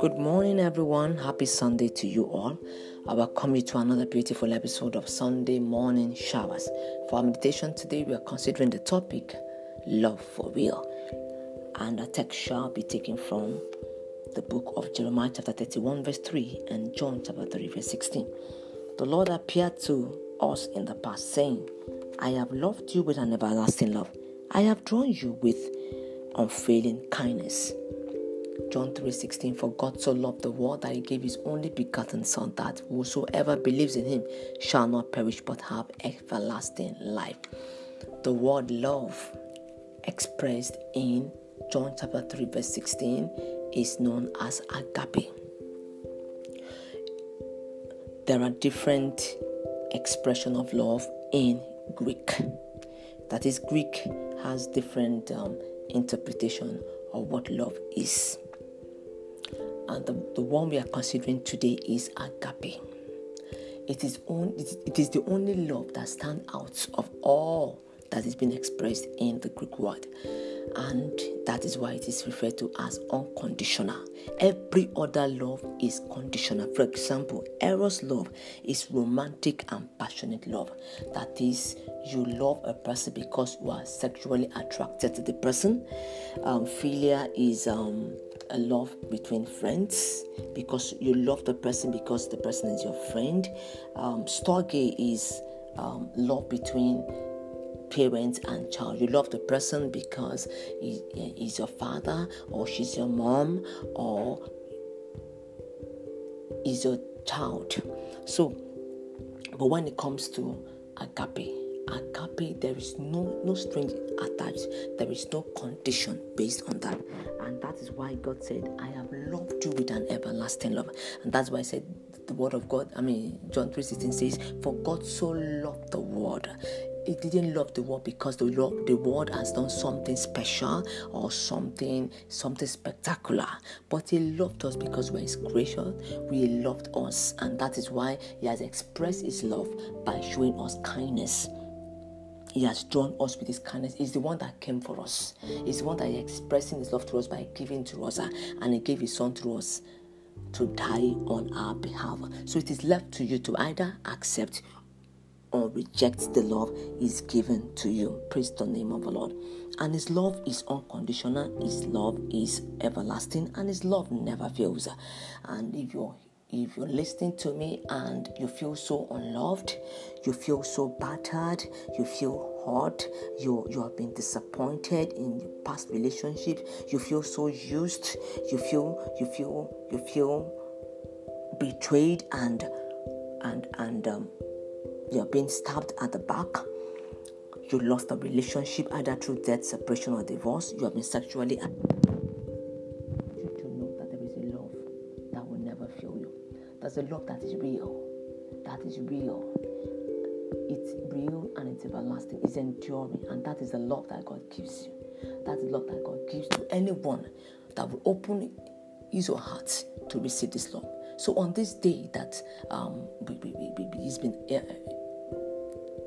Good morning, everyone. Happy Sunday to you all. I welcome you to another beautiful episode of Sunday Morning Showers. For our meditation today, we are considering the topic Love for Real. And our text shall be taken from the book of Jeremiah, chapter 31, verse 3, and John, chapter 3, verse 16. The Lord appeared to us in the past, saying, I have loved you with an everlasting love. I have drawn you with unfailing kindness. John 3:16 For God so loved the world that he gave his only begotten son that whosoever believes in him shall not perish but have everlasting life. The word love expressed in John chapter 3 verse 16 is known as agape. There are different expression of love in Greek. That is Greek has different um, interpretation of what love is. And the, the one we are considering today is agape. It is, on, it is the only love that stands out of all that is being expressed in the Greek word. And that is why it is referred to as unconditional. Every other love is conditional. For example, Eros love is romantic and passionate love. That is, you love a person because you are sexually attracted to the person. Um, philia is um, a love between friends because you love the person because the person is your friend. Um, storge is um, love between parent and child. You love the person because he, he's your father or she's your mom or is your child. So, but when it comes to agape, agape, there is no no string attached. There is no condition based on that, and that is why God said, "I have loved you with an everlasting love," and that's why I said the word of God. I mean, John three sixteen says, "For God so loved the world." He didn't love the world because the Lord, the world has done something special or something something spectacular. But he loved us because we're his creation. We loved us, and that is why he has expressed his love by showing us kindness. He has drawn us with His kindness. He's the one that came for us. He's the one that is expressing His love to us by giving to us, and He gave His Son to us to die on our behalf. So it is left to you to either accept or reject the love is given to you. Praise the name of the Lord. And His love is unconditional, His love is everlasting, and His love never fails. And if you're if you're listening to me and you feel so unloved, you feel so battered, you feel hurt, you you have been disappointed in your past relationship, you feel so used, you feel you feel you feel betrayed and and and um, you're being stabbed at the back. You lost a relationship either through death, separation, or divorce. You have been sexually. You to know that There's a love that will never fail you. There's a love that is real. That is real. It's real and it's everlasting. It's enduring. And that is the love that God gives you. That is the love that God gives to anyone that will open his or her heart to receive this love. So on this day that um, we, we, we, he's been uh,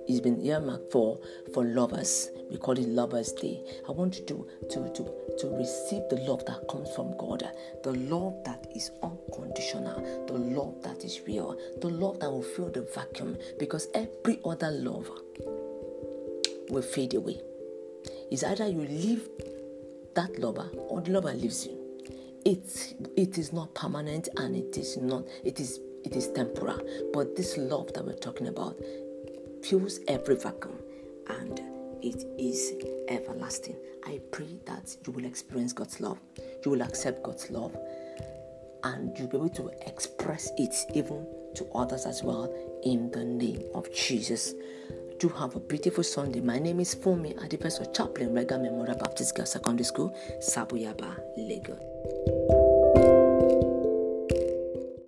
it's been earmarked for for lovers. We call it Lovers Day. I want you to to to to receive the love that comes from God, the love that is unconditional, the love that is real, the love that will fill the vacuum. Because every other love will fade away. It's either you leave that lover or the lover leaves you. It it is not permanent and it is not it is it is temporal. But this love that we're talking about fills every vacuum and it is everlasting. I pray that you will experience God's love, you will accept God's love, and you'll be able to express it even to others as well in the name of Jesus. Do have a beautiful Sunday. My name is Fumi Adipesor Chaplain, Reagan Memorial Baptist Girls Secondary School, Sabo-Yaba, Lagos.